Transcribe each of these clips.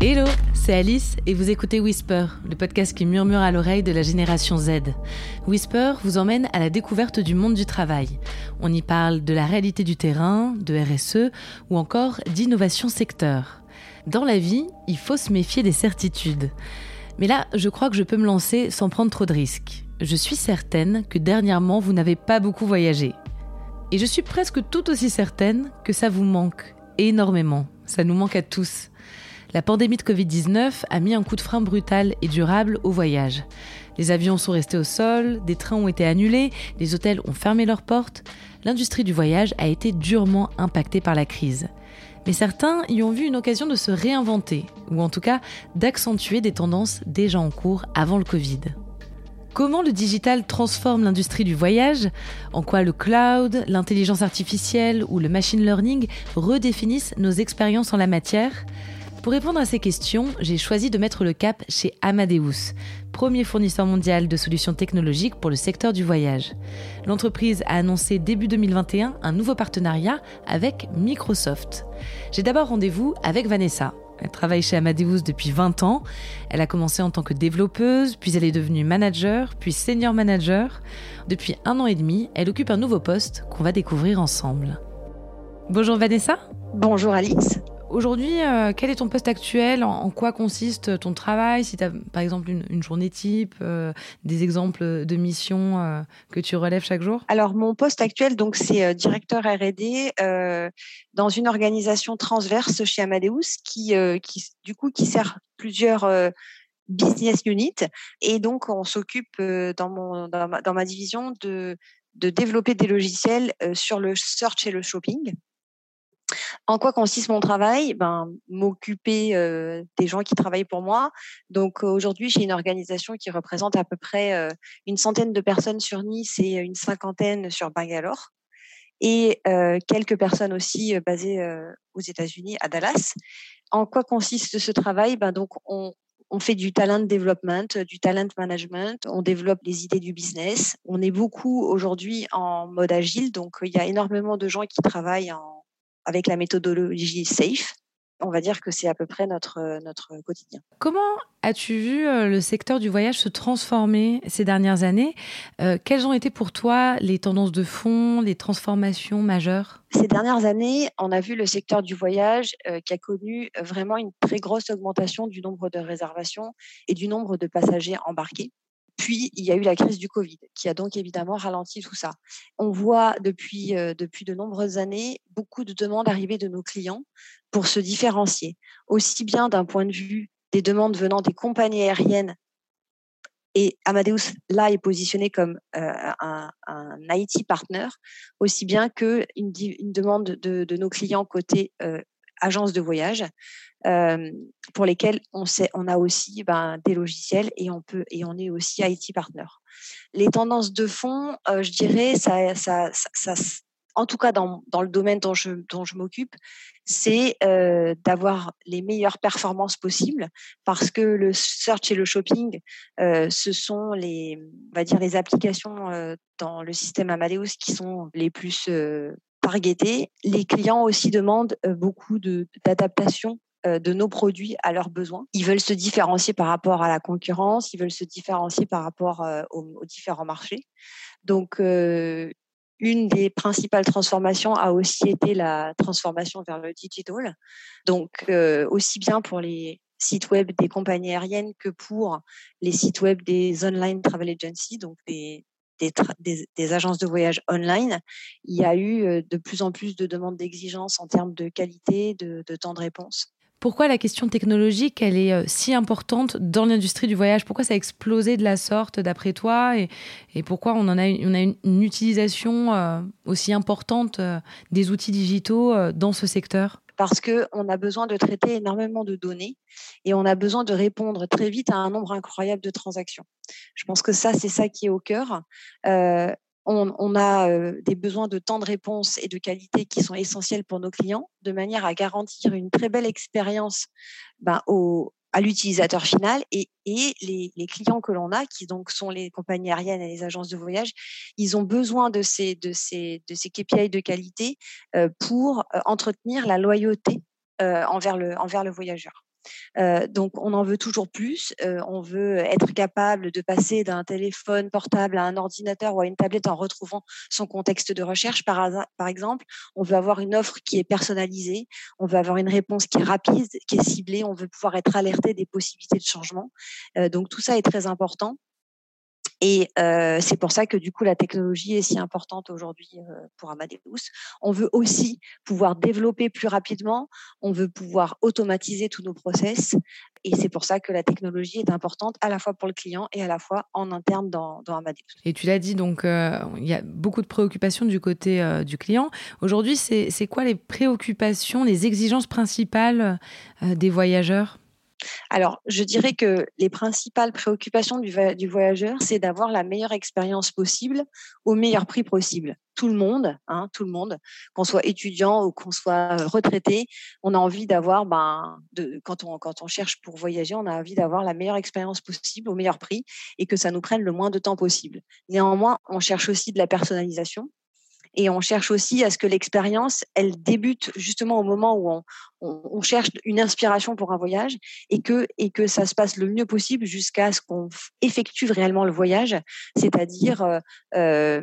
Hello, c'est Alice et vous écoutez Whisper, le podcast qui murmure à l'oreille de la génération Z. Whisper vous emmène à la découverte du monde du travail. On y parle de la réalité du terrain, de RSE ou encore d'innovation secteur. Dans la vie, il faut se méfier des certitudes. Mais là, je crois que je peux me lancer sans prendre trop de risques. Je suis certaine que dernièrement, vous n'avez pas beaucoup voyagé. Et je suis presque tout aussi certaine que ça vous manque énormément. Ça nous manque à tous. La pandémie de Covid-19 a mis un coup de frein brutal et durable au voyage. Les avions sont restés au sol, des trains ont été annulés, les hôtels ont fermé leurs portes. L'industrie du voyage a été durement impactée par la crise. Mais certains y ont vu une occasion de se réinventer, ou en tout cas d'accentuer des tendances déjà en cours avant le Covid. Comment le digital transforme l'industrie du voyage? En quoi le cloud, l'intelligence artificielle ou le machine learning redéfinissent nos expériences en la matière? Pour répondre à ces questions, j'ai choisi de mettre le cap chez Amadeus, premier fournisseur mondial de solutions technologiques pour le secteur du voyage. L'entreprise a annoncé début 2021 un nouveau partenariat avec Microsoft. J'ai d'abord rendez-vous avec Vanessa, elle travaille chez Amadeus depuis 20 ans. Elle a commencé en tant que développeuse, puis elle est devenue manager, puis senior manager. Depuis un an et demi, elle occupe un nouveau poste qu'on va découvrir ensemble. Bonjour Vanessa. Bonjour Alice. Aujourd'hui, euh, quel est ton poste actuel? En, quoi consiste ton travail? Si tu as par exemple une, journée type, euh, des exemples de missions euh, que tu relèves chaque jour? Alors, mon poste actuel, donc c'est directeur R&D dans une organisation transverse chez Amadeus qui, du coup, qui sert plusieurs business units. Et donc, on s'occupe dans, mon, ma, dans, ma, division de, de développer des logiciels sur le search et le shopping. En quoi consiste mon travail? Ben, M'occuper des gens qui travaillent pour moi. Donc aujourd'hui, j'ai une organisation qui représente à peu près une centaine de personnes sur Nice et une cinquantaine sur Bangalore. Et quelques personnes aussi basées aux États-Unis, à Dallas. En quoi consiste ce travail? Ben, donc on, on fait du talent development, du talent management, on développe les idées du business. On est beaucoup aujourd'hui en mode agile, donc il y a énormément de gens qui travaillent en avec la méthodologie SAFE. On va dire que c'est à peu près notre, euh, notre quotidien. Comment as-tu vu euh, le secteur du voyage se transformer ces dernières années? Euh, Quelles ont été pour toi les tendances de fond, les transformations majeures? Ces dernières années, on a vu le secteur du voyage qui a connu vraiment une très grosse augmentation du nombre de réservations et du nombre de passagers embarqués. Puis, il y a eu la crise du Covid, qui a donc évidemment ralenti tout ça. On voit depuis, euh, depuis de nombreuses années beaucoup de demandes arriver de nos clients pour se différencier, aussi bien d'un point de vue des demandes venant des compagnies aériennes. Et Amadeus, là, est positionné comme euh, un, IT partner, aussi bien qu'une une demande de, nos clients côté euh, agence de voyage, pour lesquels on, sait, on a aussi ben, des logiciels et on peut et on est aussi IT partner. Les tendances de fond, je dirais, ça, ça, ça, en tout cas dans, dans le domaine dont je, dont je m'occupe, c'est d'avoir les meilleures performances possibles parce que le search et le shopping, ce sont les, on va dire les applications dans le système Amadeus qui sont les plus targetées. Les clients aussi demandent beaucoup d'adaptation euh, de nos produits à leurs besoins. Ils veulent se différencier par rapport à la concurrence, ils veulent se différencier par rapport euh, aux, différents marchés. Donc, euh, une des principales transformations a aussi été la transformation vers le digital. Donc, aussi bien pour les sites web des compagnies aériennes que pour les sites web des online travel agencies, donc des, des, agences de voyage online, il y a eu de plus en plus de demandes d'exigence en termes de qualité, de, temps de réponse. Pourquoi la question technologique, elle est si importante dans l'industrie du voyage? Pourquoi ça a explosé de la sorte, d'après toi? Et, pourquoi on en a, une, utilisation aussi importante des outils digitaux dans ce secteur? Parce qu'on a besoin de traiter énormément de données et on a besoin de répondre très vite à un nombre incroyable de transactions. Je pense que ça, c'est ça qui est au cœur on, a des besoins de temps de réponse et de qualité qui sont essentiels pour nos clients, de manière à garantir une très belle expérience ben, à l'utilisateur final et, les, clients que l'on a, qui donc sont les compagnies aériennes et les agences de voyage, ils ont besoin de ces, de ces, de ces KPI de qualité pour entretenir la loyauté le, envers le voyageur. Donc, on en veut toujours plus. on veut être capable de passer d'un téléphone portable à un ordinateur ou à une tablette en retrouvant son contexte de recherche, par, exemple. On veut avoir une offre qui est personnalisée. On veut avoir une réponse qui est rapide, qui est ciblée. On veut pouvoir être alerté des possibilités de changement. donc, tout ça est très important. Et c'est pour ça que du coup la technologie est si importante aujourd'hui pour Amadeus. On veut aussi pouvoir développer plus rapidement, on veut pouvoir automatiser tous nos process. Et c'est pour ça que la technologie est importante à la fois pour le client et à la fois en interne dans, Amadeus. Et tu l'as dit, donc il y a beaucoup de préoccupations du côté du client. Aujourd'hui, c'est quoi les préoccupations, les exigences principales des voyageurs? Alors, je dirais que les principales préoccupations du, voyageur, c'est d'avoir la meilleure expérience possible au meilleur prix possible. Tout le monde, hein, tout le monde, qu'on soit étudiant ou qu'on soit euh, retraité, on a envie d'avoir, ben, on, quand on cherche pour voyager, on a envie d'avoir la meilleure expérience possible au meilleur prix et que ça nous prenne le moins de temps possible. Néanmoins, on cherche aussi de la personnalisation et on cherche aussi à ce que l'expérience, elle débute justement au moment où on, on, cherche une inspiration pour un voyage et que, et que ça se passe le mieux possible jusqu'à ce qu'on effectue réellement le voyage, c'est-à-dire euh, euh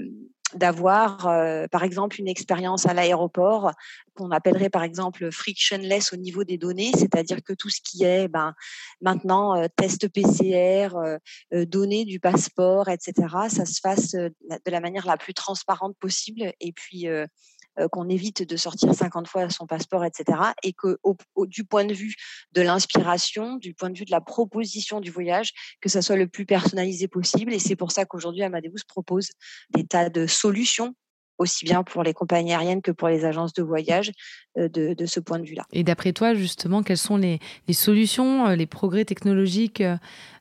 d'avoir, euh, par exemple, une expérience à l'aéroport qu'on appellerait, par exemple, frictionless au niveau des données, c'est-à-dire que tout ce qui est ben, maintenant euh, test PCR, euh, données du passeport, etc., ça se fasse de la manière la plus transparente possible et puis euh, qu'on évite de sortir 50 fois son passeport, etc. Et que du point de vue de l'inspiration, du point de vue de la proposition du voyage, que ça soit le plus personnalisé possible. Et c'est pour ça qu'aujourd'hui, Amadeus propose des tas de solutions aussi bien pour les compagnies aériennes que pour les agences de voyage euh, de, ce point de vue-là. Et d'après toi, justement, quelles sont les, solutions, euh, les progrès technologiques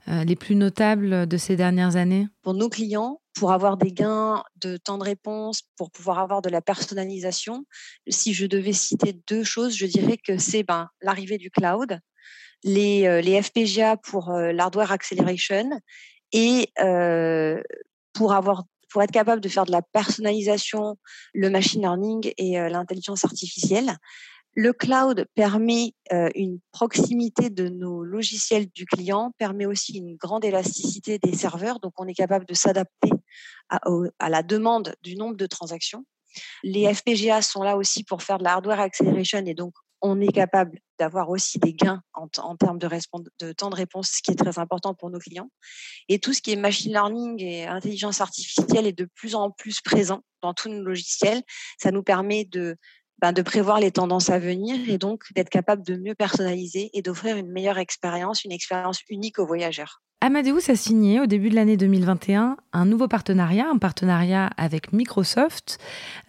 les plus notables de ces dernières années? Pour nos clients, pour avoir des gains de temps de réponse, pour pouvoir avoir de la personnalisation, si je devais citer deux choses, je dirais que c'est ben, l'arrivée du cloud, les, euh, les FPGA pour euh, l'hardware acceleration et euh, pour avoir pour être capable de faire de la personnalisation, le machine learning et l'intelligence artificielle. Le cloud permet une proximité de nos logiciels du client, permet aussi une grande élasticité des serveurs, donc on est capable de s'adapter à, la demande du nombre de transactions. Les FPGA sont là aussi pour faire de la hardware acceleration et donc on est capable d'avoir aussi des gains en, termes de, temps de réponse, ce qui est très important pour nos clients. Et tout ce qui est machine learning et intelligence artificielle est de plus en plus présent dans tous nos logiciels. Ça nous permet de ben, de prévoir les tendances à venir et donc d'être capable de mieux personnaliser et d'offrir une meilleure expérience, une expérience unique aux voyageurs. Amadeus a signé au début de l'année 2021 un nouveau partenariat, un partenariat avec Microsoft.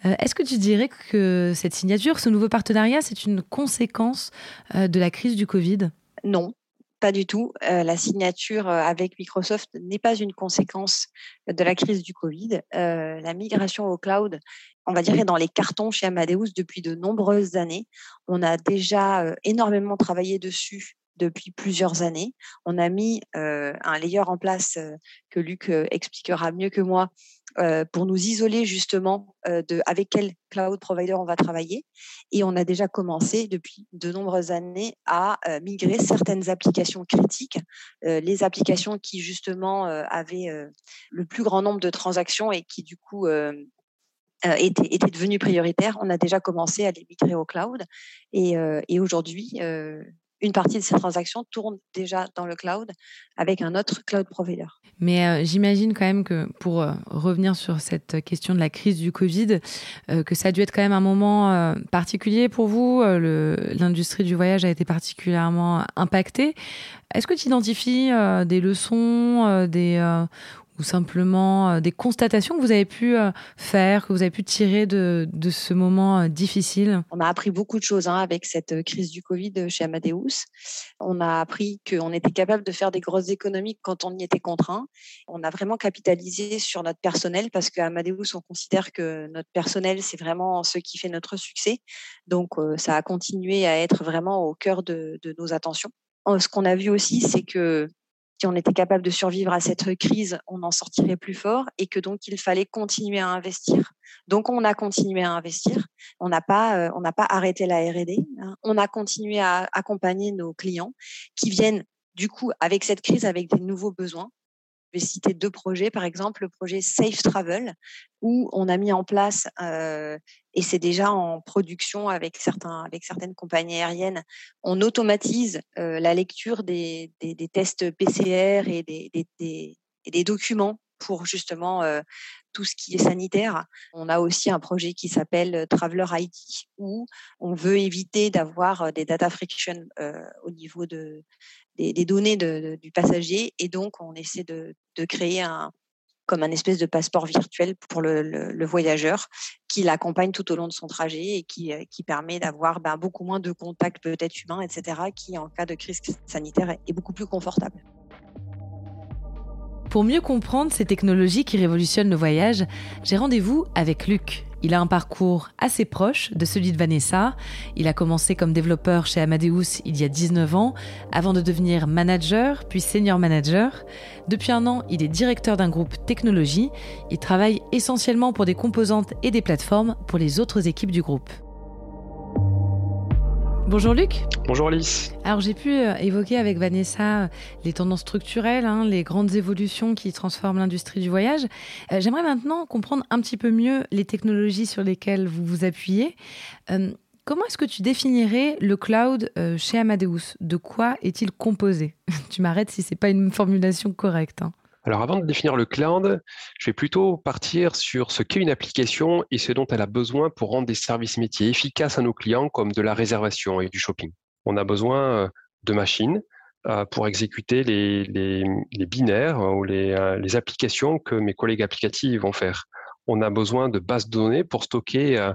Euh, est-ce que tu dirais que cette signature, ce nouveau partenariat, c'est une conséquence euh, de la crise du Covid? Non, pas du tout. Euh, la signature avec Microsoft n'est pas une conséquence de la crise du Covid. la migration au cloud on va dire, dans les cartons chez Amadeus depuis de nombreuses années. On a déjà euh, énormément travaillé dessus depuis plusieurs années. On a mis un layer en place que Luc expliquera mieux que moi pour nous isoler justement de avec quel cloud provider on va travailler. Et on a déjà commencé depuis de nombreuses années à migrer certaines applications critiques, les applications qui justement avaient le plus grand nombre de transactions et qui du coup était, était devenu prioritaire. On a déjà commencé à les migrer au cloud et, aujourd'hui, une partie de ces transactions tourne déjà dans le cloud avec un autre cloud provider. Mais j'imagine quand même que pour revenir sur cette question de la crise du Covid, que ça a dû être quand même un moment particulier pour vous. L'industrie du voyage a été particulièrement impactée. Est-ce que tu identifies des leçons des, ou simplement euh, des constatations que vous avez pu euh, faire, que vous avez pu tirer de, ce moment euh, difficile? On a appris beaucoup de choses hein, avec cette crise du Covid chez Amadeus. On a appris qu'on était capable de faire des grosses économies quand on y était contraint. On a vraiment capitalisé sur notre personnel parce qu'à Amadeus, on considère que notre personnel, c'est vraiment ce qui fait notre succès. Donc, ça a continué à être vraiment au cœur de nos attentions. Ce qu'on a vu aussi, c'est que si on était capable de survivre à cette crise, on en sortirait plus fort et que donc il fallait continuer à investir. Donc on a continué à investir. On n'a pas, euh, arrêté la R&D. Hein. On a continué à accompagner nos clients qui viennent du coup avec cette crise avec des nouveaux besoins. Je vais citer deux projets, par exemple le projet Safe Travel, où on a mis en place, euh, et c'est déjà en production avec, certains, avec certaines compagnies aériennes, on automatise euh, la lecture des, des, des, tests PCR et des, des, des documents pour justement euh, tout ce qui est sanitaire. On a aussi un projet qui s'appelle Traveler ID où on veut éviter d'avoir des data friction au niveau de, des, données du passager et donc on essaie de, créer un comme un espèce de passeport virtuel pour le, voyageur qui l'accompagne tout au long de son trajet et qui, qui permet d'avoir ben, beaucoup moins de contacts peut-être humains, etc., qui en cas de crise sanitaire est beaucoup plus confortable. Pour mieux comprendre ces technologies qui révolutionnent le voyage, j'ai rendez-vous avec Luc. Il a un parcours assez proche de celui de Vanessa. Il a commencé comme développeur chez Amadeus il y a 19 ans, avant de devenir manager, puis senior manager. Depuis un an, il est directeur d'un groupe technologie. Il travaille essentiellement pour des composantes et des plateformes pour les autres équipes du groupe. Bonjour Luc. Bonjour Alice. Alors j'ai pu euh, évoquer avec Vanessa euh, les tendances structurelles, hein, les grandes évolutions qui transforment l'industrie du voyage. Euh, j'aimerais maintenant comprendre un petit peu mieux les technologies sur lesquelles vous vous appuyez. comment est-ce que tu définirais le cloud chez Amadeus? De quoi est-il composé? Tu m'arrêtes si c'est pas une formulation correcte. Hein. Alors avant de définir le cloud, je vais plutôt partir sur ce qu'est une application et ce dont elle a besoin pour rendre des services métiers efficaces à nos clients comme de la réservation et du shopping. On a besoin euh, de machines euh, pour exécuter les, binaires euh, ou les, applications que mes collègues applicatifs vont faire. On a besoin de bases de données pour stocker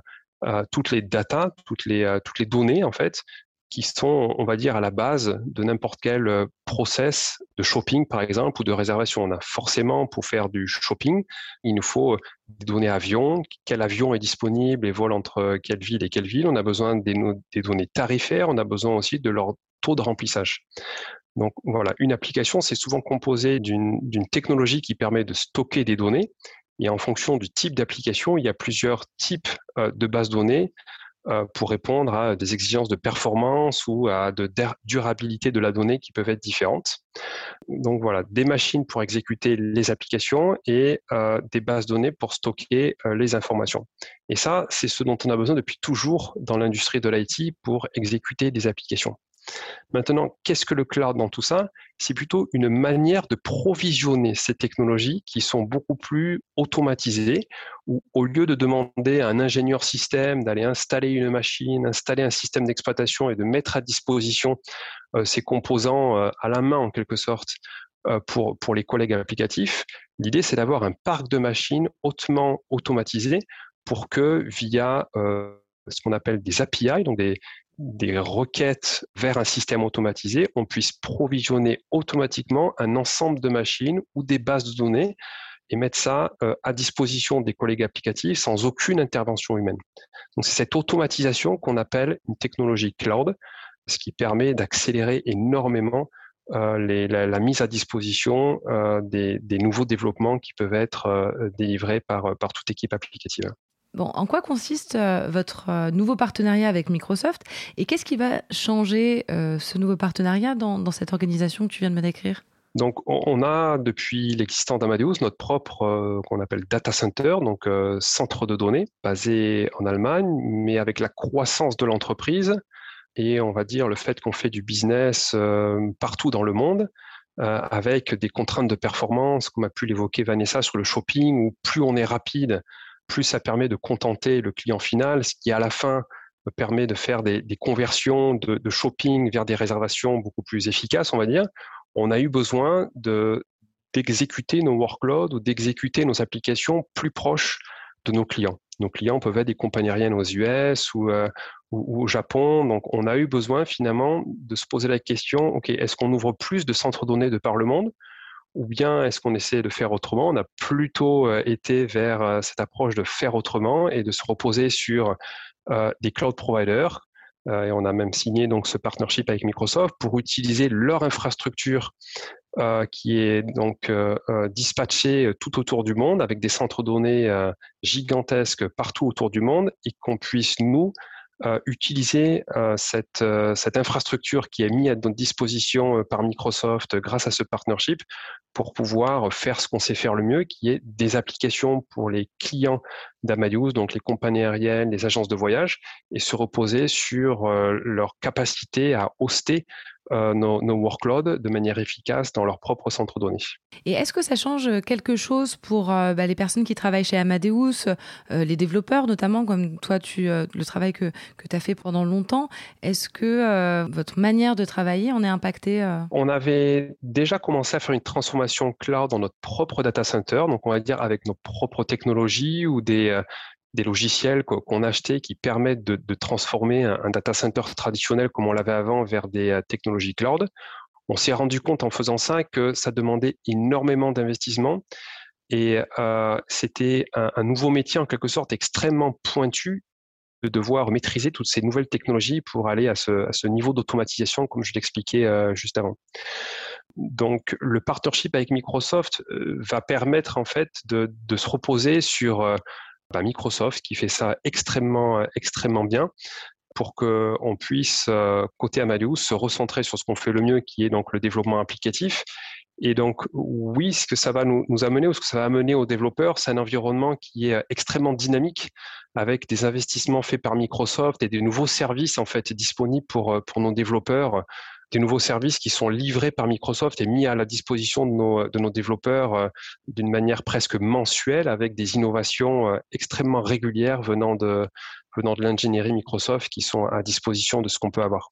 toutes les datas, toutes les, toutes les données en fait qui sont, on va dire, à la base de n'importe quel euh, process de shopping, par exemple, ou de réservation. On a forcément, pour faire du shopping, il nous faut euh, des données avions, quel avion est disponible et vole entre quelle ville et quelle ville. On a besoin des, données tarifaires, on a besoin aussi de leur taux de remplissage. Donc voilà, une application, c'est souvent composé d'une technologie qui permet de stocker des données. Et en fonction du type d'application, il y a plusieurs types euh, de bases données euh, pour répondre à des exigences de performance ou à de durabilité de la donnée qui peuvent être différentes. Donc voilà, des machines pour exécuter les applications et euh, des bases données pour stocker euh, les informations. Et ça, c'est ce dont on a besoin depuis toujours dans l'industrie de l'IT pour exécuter des applications. Maintenant, qu'est-ce que le cloud dans tout ça? C'est plutôt une manière de provisionner ces technologies qui sont beaucoup plus automatisées, où au lieu de demander à un ingénieur système d'aller installer une machine, installer un système d'exploitation et de mettre à disposition euh, ces composants euh, à la main en quelque sorte euh, pour, pour les collègues applicatifs, l'idée c'est d'avoir un parc de machines hautement automatisé pour que via ce qu'on appelle des API, donc des, des requêtes vers un système automatisé, on puisse provisionner automatiquement un ensemble de machines ou des bases de données et mettre ça euh, à disposition des collègues applicatifs sans aucune intervention humaine. Donc c'est cette automatisation qu'on appelle une technologie cloud, ce qui permet d'accélérer énormément euh, la, mise à disposition euh, des, nouveaux développements qui peuvent être délivrés par, par toute équipe applicative. Bon, en quoi consiste euh, votre euh, nouveau partenariat avec Microsoft et qu'est-ce qui va changer euh, ce nouveau partenariat dans, cette organisation que tu viens de me décrire? Donc, on a depuis l'existence d'Amadeus notre propre qu'on appelle data center, donc centre de données basé en Allemagne, mais avec la croissance de l'entreprise et on va dire le fait qu'on fait du business partout dans le monde, avec des contraintes de performance, comme a pu l'évoquer Vanessa sur le shopping, où plus on est rapide, plus ça permet de contenter le client final, ce qui à la fin permet de faire des, conversions de, shopping vers des réservations beaucoup plus efficaces, on va dire. On a eu besoin de d'exécuter nos workloads ou d'exécuter nos applications plus proches de nos clients. Nos clients peuvent être des compagnies aériennes aux US euh, ou, au Japon. Donc, on a eu besoin finalement de se poser la question, OK, est-ce qu'on ouvre plus de centres données de par le monde ou bien est-ce qu'on essaie de faire autrement? On a plutôt euh, été vers euh, cette approche de faire autrement et de se reposer sur euh, des cloud providers. et on a même signé donc ce partnership avec Microsoft pour utiliser leur infrastructure qui est donc dispatché tout autour du monde avec des centres données gigantesques partout autour du monde et qu'on puisse nous utiliser cette, cette infrastructure qui est mise à notre disposition par Microsoft grâce à ce partnership pour pouvoir faire ce qu'on sait faire le mieux, qui est des applications pour les clients d'Amadeus, donc les compagnies aériennes, les agences de voyage, et se reposer sur leur capacité à hoster euh, nos, workloads de manière efficace dans leur propre centre données. Et est-ce que ça change quelque chose pour euh, bah, les personnes qui travaillent chez Amadeus, euh, les développeurs notamment, comme toi, tu, le travail que, que tu as fait pendant longtemps Est-ce que votre manière de travailler en est impactée On avait déjà commencé à faire une transformation cloud dans notre propre data center, donc on va dire avec nos propres technologies ou des, des logiciels qu'on a achetés qui permettent de, transformer un, data center traditionnel comme on l'avait avant vers des euh, technologies cloud. On s'est rendu compte en faisant ça que ça demandait énormément d'investissement et euh, c'était un, nouveau métier en quelque sorte extrêmement pointu de devoir maîtriser toutes ces nouvelles technologies pour aller à ce, niveau d'automatisation comme je l'expliquais euh, juste avant. Donc le partnership avec Microsoft va permettre en fait de se reposer sur bah, Microsoft qui fait ça extrêmement, euh, extrêmement bien pour qu'on puisse, euh, côté Amadeus, se recentrer sur ce qu'on fait le mieux, qui est donc le développement applicatif. Et donc, oui, ce que ça va nous, amener, ou ce que ça va amener aux développeurs, c'est un environnement qui est euh, extrêmement dynamique, avec des investissements faits par Microsoft et des nouveaux services en fait disponibles pour, pour nos développeurs des nouveaux services qui sont livrés par Microsoft et mis à la disposition de nos, développeurs euh, d'une manière presque mensuelle avec des innovations euh, extrêmement régulières venant de, l'ingénierie Microsoft qui sont à disposition de ce qu'on peut avoir.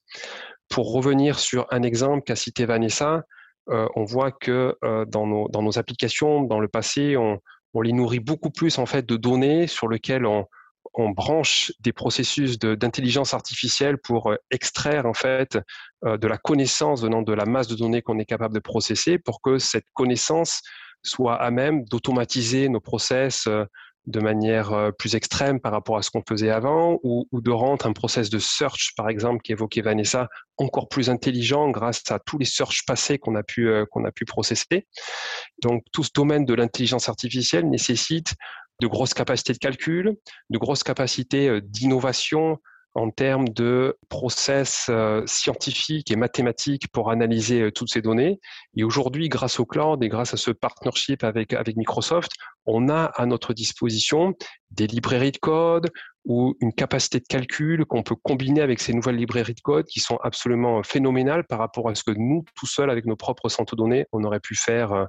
Pour revenir sur un exemple qu'a cité Vanessa, euh, on voit que dans, nos, dans nos applications, dans le passé, on, on les nourrit beaucoup plus en fait de données sur lesquelles on, on branche des processus d'intelligence artificielle pour euh, extraire en fait euh, de la connaissance venant de la masse de données qu'on est capable de processer pour que cette connaissance soit à même d'automatiser nos process euh, de manière plus extrême par rapport à ce qu'on faisait avant ou, de rendre un process de search, par exemple, qui évoquait Vanessa, encore plus intelligent grâce à tous les searches passés qu'on a pu, qu'on a pu processer. Donc, tout ce domaine de l'intelligence artificielle nécessite de grosses capacités de calcul, de grosses capacités euh, d'innovation en termes de process euh, scientifiques et mathématiques pour analyser euh, toutes ces données. Et aujourd'hui, grâce au cloud et grâce à ce partnership avec, avec Microsoft, on a à notre disposition des librairies de code ou une capacité de calcul qu'on peut combiner avec ces nouvelles librairies de code qui sont absolument phénoménales par rapport à ce que nous, tout seuls, avec nos propres centres de données, on aurait pu faire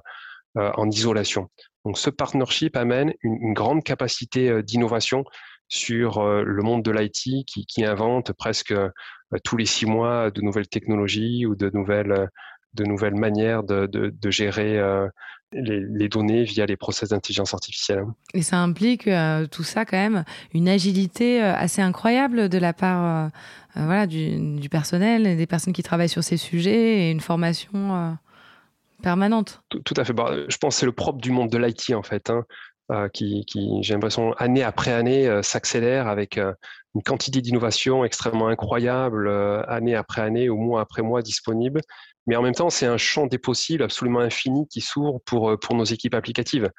en isolation. Donc ce partnership amène une, grande capacité euh, d'innovation sur euh, le monde de l'IT qui, invente presque euh, tous les six mois de nouvelles technologies ou de nouvelles, de nouvelles manières de, gérer les, données via les process d'intelligence artificielle. Et ça implique tout ça quand même une agilité assez incroyable de la part voilà, du, personnel des personnes qui travaillent sur ces sujets et une formation permanente. Tout, à fait. Bah, je pense que c'est le propre du monde de l'IT, en fait, hein, euh, qui, j'ai l'impression, année après année, euh, s'accélère avec euh, une quantité d'innovation extrêmement incroyable, année après année ou mois après mois disponible. Mais en même temps, c'est un champ des possibles absolument infini qui s'ouvre pour, pour nos équipes applicatives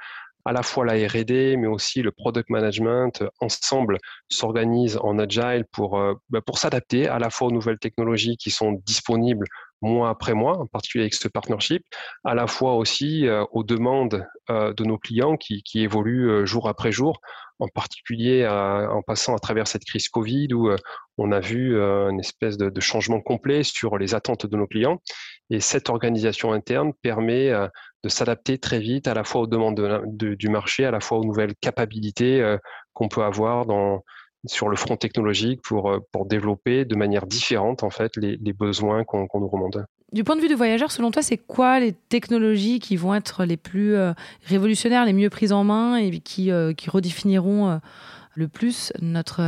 à la fois la R&D, mais aussi le product management, ensemble s'organisent en agile pour, bah, pour s'adapter à la fois aux nouvelles technologies qui sont disponibles mois après mois, en particulier avec ce partnership, à la fois aussi euh, aux demandes euh, de nos clients qui, évoluent euh, jour après jour, en particulier en passant à travers cette crise Covid où on a vu une espèce de, changement complet sur les attentes de nos clients. Et cette organisation interne permet de s'adapter très vite à la fois aux demandes du marché, à la fois aux nouvelles capacités qu'on peut avoir dans, sur le front technologique pour, euh, pour développer de manière différente en fait les, les besoins qu'on nous remonte. Du point de vue du voyageur, selon toi, c'est quoi les technologies qui vont être les plus euh, révolutionnaires, les mieux prises en main et qui, euh, qui redéfiniront le plus notre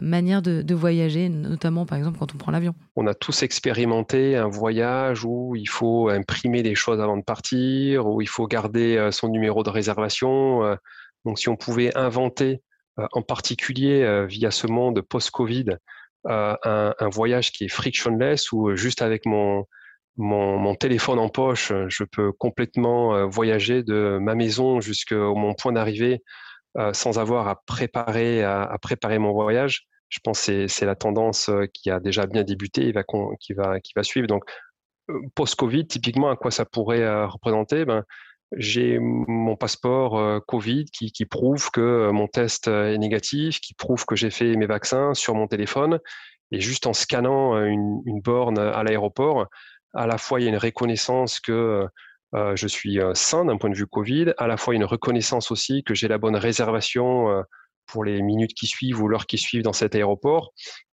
manière de, de, voyager, notamment par exemple quand on prend l'avion? On a tous expérimenté un voyage où il faut imprimer des choses avant de partir, où il faut garder son numéro de réservation. Donc si on pouvait inventer en particulier euh, via ce monde post-Covid, euh, un, voyage qui est frictionless où juste avec mon, téléphone en poche, je peux complètement voyager de ma maison jusqu'au mon point d'arrivée sans avoir à préparer, mon voyage. Je pense que c'est la tendance qui a déjà bien débuté et va, qui, va, qui va suivre. Donc, post-Covid, typiquement, à quoi ça pourrait représenter? Ben, j'ai mon passeport Covid qui, prouve que mon test est négatif, qui prouve que j'ai fait mes vaccins sur mon téléphone. Et juste en scannant une, borne à l'aéroport, à la fois il y a une reconnaissance que je suis sain d'un point de vue Covid, à la fois une reconnaissance aussi que j'ai la bonne réservation pour les minutes qui suivent ou l'heure qui suivent dans cet aéroport.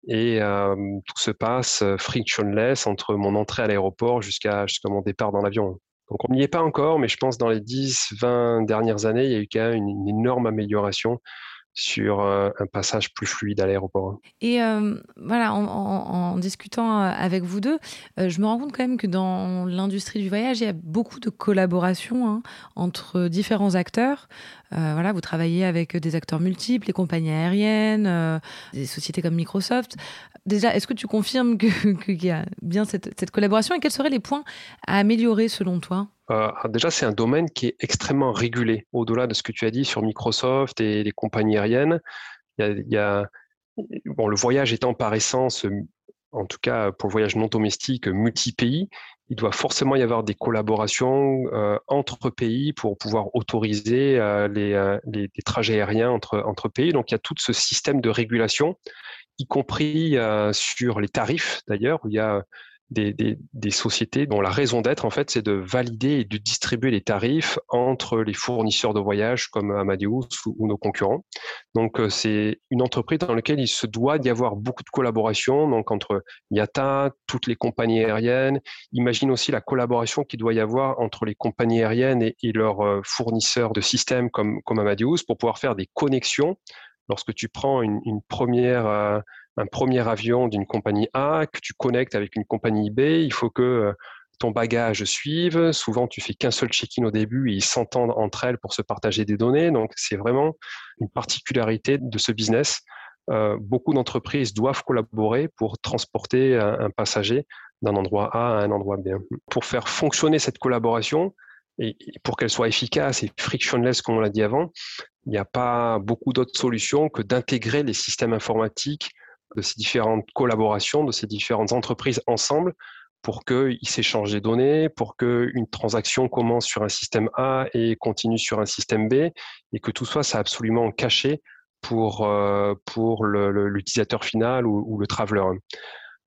Et tout se passe frictionless entre mon entrée à l'aéroport jusqu'à mon départ dans l'avion. Donc on n'y est pas encore, mais je pense dans les 10-20 dernières années, il y a eu quand même une, énorme amélioration sur un passage plus fluide à l'aéroport. Et voilà, en, discutant avec vous deux, je me rends compte quand même que dans l'industrie du voyage, il y a beaucoup de collaboration hein, entre différents acteurs. voilà, vous travaillez avec des acteurs multiples, les compagnies aériennes, des sociétés comme Microsoft. Déjà, est-ce que tu confirmes qu'il y a bien cette, collaboration et quels seraient les points à améliorer selon toi? Euh, Déjà, c'est un domaine qui est extrêmement régulé. Au-delà de ce que tu as dit sur Microsoft et les compagnies aériennes, y a, le voyage étant par essence, en tout cas pour le voyage non domestique, multi-pays, il doit forcément y avoir des collaborations euh, entre pays pour pouvoir autoriser euh, les, trajets aériens entre, entre pays. Donc il y a tout ce système de régulation y compris sur les tarifs d'ailleurs, où il y a des, sociétés dont la raison d'être, en fait, c'est de valider et de distribuer les tarifs entre les fournisseurs de voyages comme Amadeus ou, nos concurrents. Donc, euh, c'est une entreprise dans laquelle il se doit d'y avoir beaucoup de collaboration, donc entre IATA, toutes les compagnies aériennes. Imagine aussi la collaboration qu'il doit y avoir entre les compagnies aériennes et, leurs euh, fournisseurs de systèmes comme, comme Amadeus pour pouvoir faire des connexions lorsque tu prends une, première, euh, un premier avion d'une compagnie A, que tu connectes avec une compagnie B, il faut que euh, ton bagage suive. Souvent, tu fais qu'un seul check-in au début et ils s'entendent entre elles pour se partager des données. Donc, c'est vraiment une particularité de ce business. Euh, beaucoup d'entreprises doivent collaborer pour transporter un, passager d'un endroit A à un endroit B. Pour faire fonctionner cette collaboration, et pour qu'elle soit efficace et frictionless, comme on l'a dit avant, il n'y a pas beaucoup d'autres solutions que d'intégrer les systèmes informatiques de ces différentes collaborations, de ces différentes entreprises ensemble pour qu'ils s'échangent des données, pour qu'une transaction commence sur un système A et continue sur un système B, et que tout ça, c'est absolument caché pour, euh, pour l'utilisateur final ou, le traveler.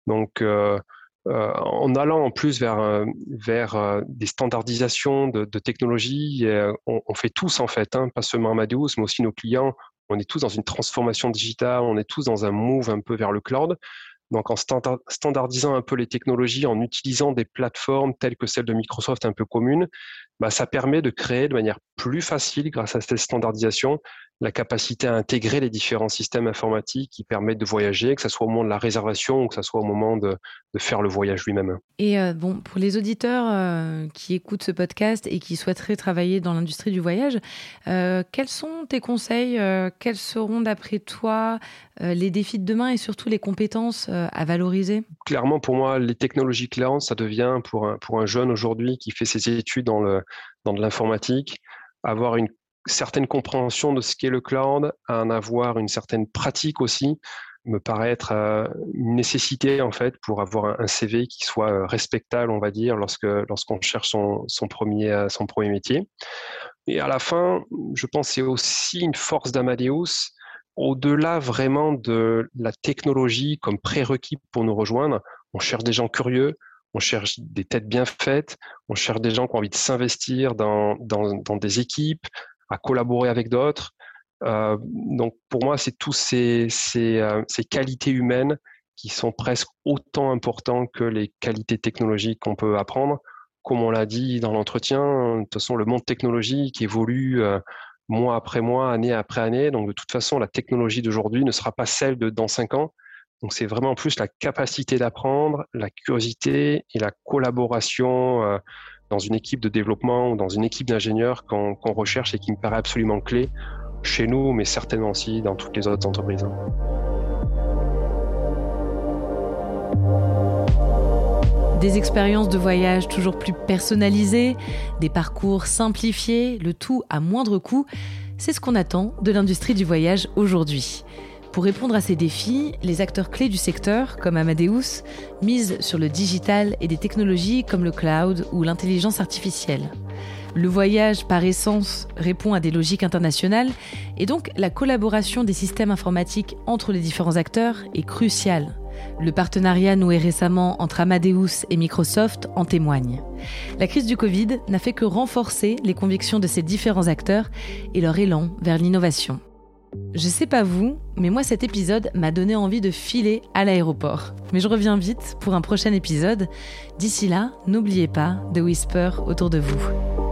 Donc, euh, euh, en allant en plus vers, vers des standardisations de, technologies, on, on, fait tous en fait, hein, pas seulement Amadeus, mais aussi nos clients, on est tous dans une transformation digitale, on est tous dans un move un peu vers le cloud. Donc en standardisant un peu les technologies, en utilisant des plateformes telles que celles de Microsoft un peu communes, bah, ça permet de créer de manière plus facile, grâce à cette standardisation, la capacité à intégrer les différents systèmes informatiques qui permettent de voyager, que ce soit au moment de la réservation ou que ce soit au moment de, faire le voyage lui-même. Et euh, bon, pour les auditeurs euh, qui écoutent ce podcast et qui souhaiteraient travailler dans l'industrie du voyage, euh, quels sont tes conseils Quels seront d'après toi les défis de demain et surtout les compétences à valoriser? Clairement, pour moi, les technologies cloud, ça devient pour un, pour un jeune aujourd'hui qui fait ses études dans, le, dans de l'informatique, avoir une certaine compréhension de ce qu'est le cloud, à en avoir une certaine pratique aussi, me paraît être euh, une nécessité en fait pour avoir un CV qui soit euh, respectable, on va dire, lorsque lorsqu'on cherche son, son, premier euh, son premier métier. Et à la fin, je pense c'est aussi une force d'Amadeus, au-delà vraiment de la technologie comme prérequis pour nous rejoindre. On cherche des gens curieux, on cherche des têtes bien faites, on cherche des gens qui ont envie de s'investir dans, dans, dans des équipes, à collaborer avec d'autres. Euh, donc pour moi, c'est tous ces, ces, euh, ces, qualités humaines qui sont presque autant importantes que les qualités technologiques qu'on peut apprendre. Comme on l'a dit dans l'entretien, de toute façon, le monde technologique évolue euh, mois après mois, année après année. Donc de toute façon, la technologie d'aujourd'hui ne sera pas celle de dans cinq ans. Donc c'est vraiment plus la capacité d'apprendre, la curiosité et la collaboration dans une équipe de développement ou dans une équipe d'ingénieurs qu'on recherche et qui me paraît absolument clé chez nous, mais certainement aussi dans toutes les autres entreprises. Des expériences de voyage toujours plus personnalisées, des parcours simplifiés, le tout à moindre coût, c'est ce qu'on attend de l'industrie du voyage aujourd'hui. Pour répondre à ces défis, les acteurs clés du secteur, comme Amadeus, misent sur le digital et des technologies comme le cloud ou l'intelligence artificielle. Le voyage, par essence, répond à des logiques internationales et donc la collaboration des systèmes informatiques entre les différents acteurs est cruciale. Le partenariat noué récemment entre Amadeus et Microsoft en témoigne. La crise du Covid n'a fait que renforcer les convictions de ces différents acteurs et leur élan vers l'innovation. Je sais pas vous, mais moi cet épisode m'a donné envie de filer à l'aéroport. Mais je reviens vite pour un prochain épisode. D'ici là, n'oubliez pas de whisper autour de vous.